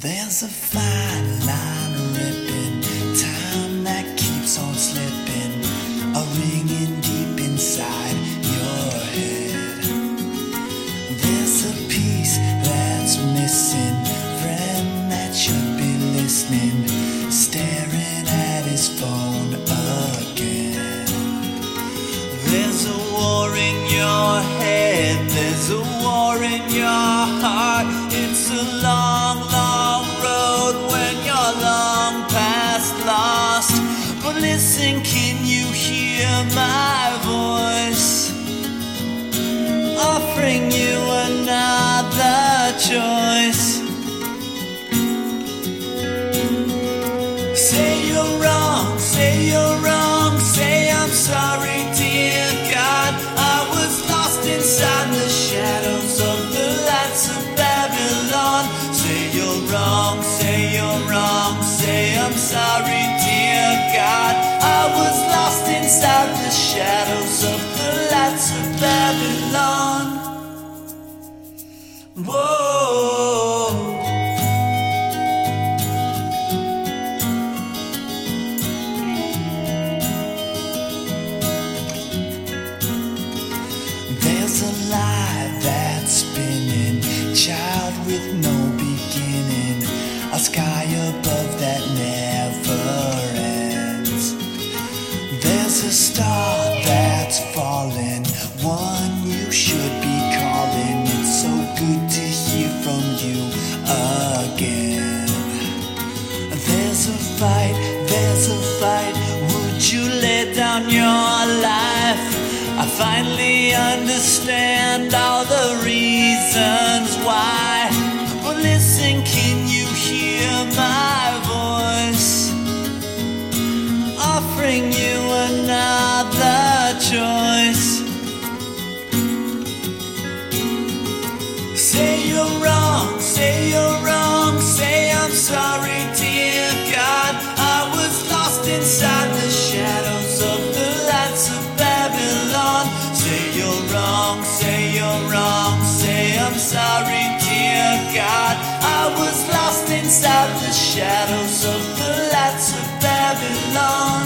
There's a fine line ripping, time that keeps on slipping, a ringing deep inside your head. There's a piece that's missing, friend that should be listening, staring at his phone again. There's a war in your head, there's a war in your heart, it's a lie. But listen, can you hear my voice? Offering you another choice. Say you're wrong, say you're Whoa. There's a that's spinning, child with no beginning, a sky above that never ends. There's a star again. There's a fight, there's a fight. Would you lay down your life? I finally understand all the reasons why. But listen, can you hear my voice? Offering you another choice. sorry, dear God. I was lost inside the shadows of the lights of Babylon. Say you're wrong, say you're wrong, say I'm sorry, dear God. I was lost inside the shadows of the lights of Babylon.